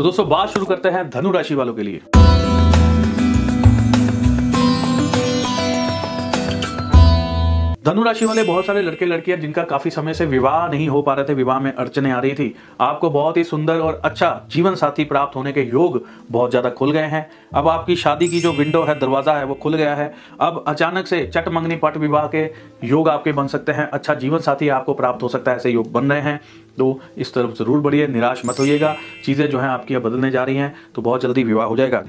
तो दोस्तों बात शुरू करते हैं धनु राशि वालों के लिए। धनु राशि वाले बहुत सारे लड़के लड़कियाँ जिनका काफ़ी समय से विवाह नहीं हो पा रहे थे, विवाह में अड़चने आ रही थी, आपको बहुत ही सुंदर और अच्छा जीवन साथी प्राप्त होने के योग बहुत ज़्यादा खुल गए हैं। अब आपकी शादी की जो विंडो है, दरवाज़ा है, वो खुल गया है। अब अचानक से चट मंगनी पट विवाह के योग आपके बन सकते हैं। अच्छा जीवन साथी आपको प्राप्त हो सकता है, ऐसे योग बन रहे हैं। तो इस तरफ़ ज़रूर बढ़िए, निराश मत होइएगा। चीज़ें जो है आपकी बदलने जा रही हैं तो बहुत जल्दी विवाह हो जाएगा।